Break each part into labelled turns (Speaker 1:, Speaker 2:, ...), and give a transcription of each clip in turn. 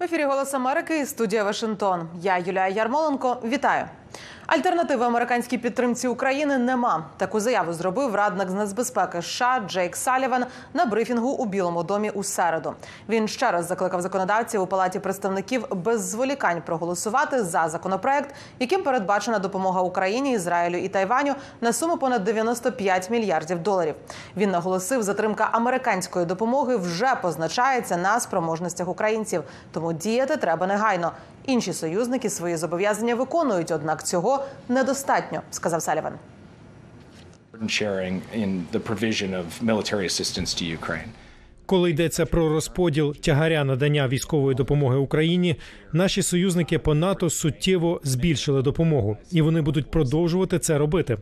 Speaker 1: Голос Америки студія Вашингтон. Я Юлія Ярмоленко. Вітаю. Альтернативи американській підтримці України нема. Таку заяву зробив радник з нацбезпеки США Джейк Саліван на брифінгу у Білому домі у середу. Він ще раз закликав законодавців у палаті представників без зволікань проголосувати за законопроект, яким передбачена допомога Україні, Ізраїлю і Тайваню на суму понад 95 мільярдів доларів. Він наголосив, затримка американської допомоги вже позначається на спроможностях українців, тому діяти треба негайно. Інші союзники свої зобов'язання виконують, однак цього недостатньо, сказав Саліван.
Speaker 2: sharing in the provision of military assistance to Ukraine.
Speaker 3: Коли йдеться про розподіл тягаря надання військової допомоги Україні, наші союзники по НАТО суттєво збільшили допомогу, і вони будуть продовжувати це робити.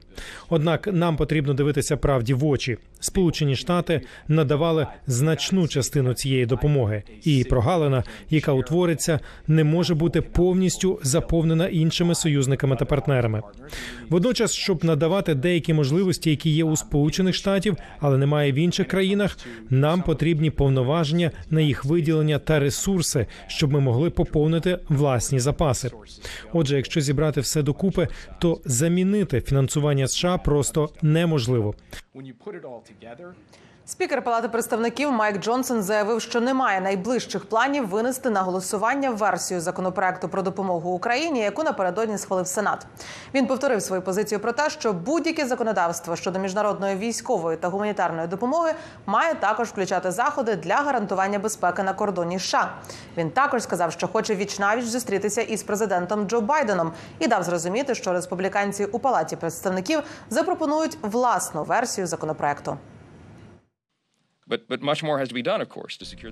Speaker 3: Однак нам потрібно дивитися правді в очі. Сполучені Штати надавали значну частину цієї допомоги, і прогалина, яка утвориться, не може бути повністю заповнена іншими союзниками та партнерами. Водночас, щоб надавати деякі можливості, які є у Сполучених Штатів, але немає в інших країнах, нам потрібні повноваження на їх виділення та ресурси, щоб ми могли поповнити власні запаси. Отже, якщо зібрати все докупи, то замінити фінансування США просто неможливо.
Speaker 1: Спікер Палати представників Майк Джонсон заявив, що немає найближчих планів винести на голосування версію законопроекту про допомогу Україні, яку напередодні схвалив Сенат. Він повторив свою позицію про те, що будь-яке законодавство щодо міжнародної військової та гуманітарної допомоги має також включати заходи для гарантування безпеки на кордоні. США. він також сказав, що хоче вічнавіч зустрітися із президентом Джо Байденом і дав зрозуміти, що республіканці у палаті представників запропонують власну версію законопроекту.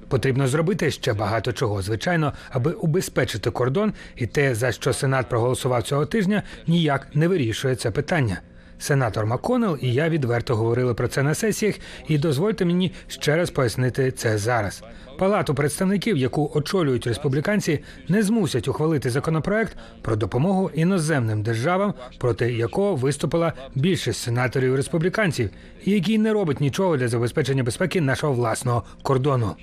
Speaker 4: Потрібно зробити ще багато чого, звичайно, аби убезпечити кордон, і те, за що Сенат проголосував цього тижня, ніяк не вирішує це питання. Сенатор Маконел і я відверто говорили про це на сесіях, і дозвольте мені ще раз пояснити це зараз. Палату представників, яку очолюють республіканці, не змусять ухвалити законопроект про допомогу іноземним державам, проти якого виступила більшість сенаторів республіканців, і який не робить нічого для забезпечення безпеки нашого власного кордону.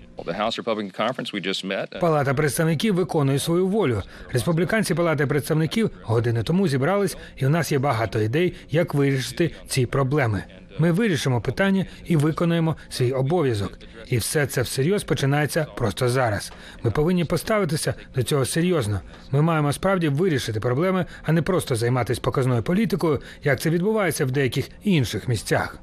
Speaker 5: uh,
Speaker 4: Палата представників виконує свою волю. Республіканці Палати представників години тому зібрались, і у нас є багато ідей, як вирішити ці проблеми. Ми вирішимо питання і виконаємо свій обов'язок. І все це всерйоз починається просто зараз. Ми повинні поставитися до цього серйозно. Ми маємо справді вирішити проблеми, а не просто займатися показною політикою, як це відбувається в деяких інших місцях.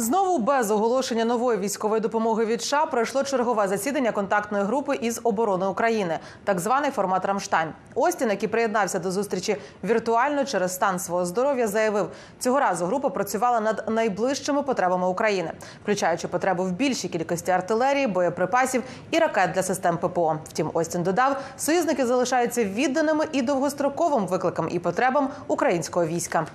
Speaker 1: Знову без оголошення нової військової допомоги від США пройшло чергове засідання контактної групи із оборони України, так званий формат Рамштайн. Остін, який приєднався до зустрічі віртуально через стан свого здоров'я, заявив, цього разу група працювала над найближчими потребами України, включаючи потребу в більшій кількості артилерії, боєприпасів і ракет для систем ППО. Втім, Остін додав, союзники залишаються відданими і довгостроковим викликам і потребам українського війська.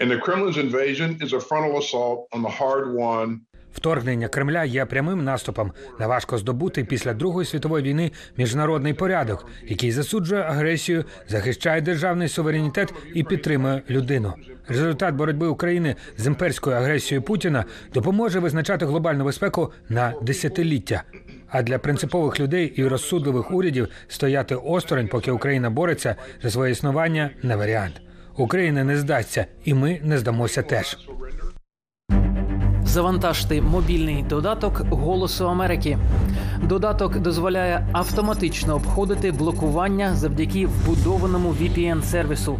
Speaker 6: And the Kremlin's invasion is a frontal assault on the hard-won
Speaker 4: Вторгнення Кремля є прямим наступом на важко здобутий після Другої світової війни міжнародний порядок, який засуджує агресію, захищає державний суверенітет і підтримує людину. Результат боротьби України з імперською агресією Путіна допоможе визначати глобальну безпеку на десятиліття. А для принципових людей і розсудливих урядів стояти осторонь, поки Україна бореться за своє існування, не варіант. Україна не здасться, і ми не здамося теж.
Speaker 7: Завантажте мобільний додаток Голосу Америки. Додаток дозволяє автоматично обходити блокування завдяки вбудованому VPN-сервісу.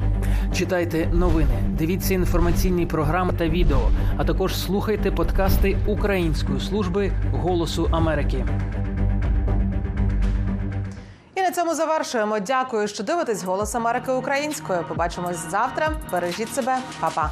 Speaker 7: Читайте новини, дивіться інформаційні програми та відео, а також слухайте подкасти Української служби Голосу Америки.
Speaker 1: На цьому завершуємо. Дякую, що дивитесь голос Америки українською. Побачимось завтра. Бережіть себе, Па-па.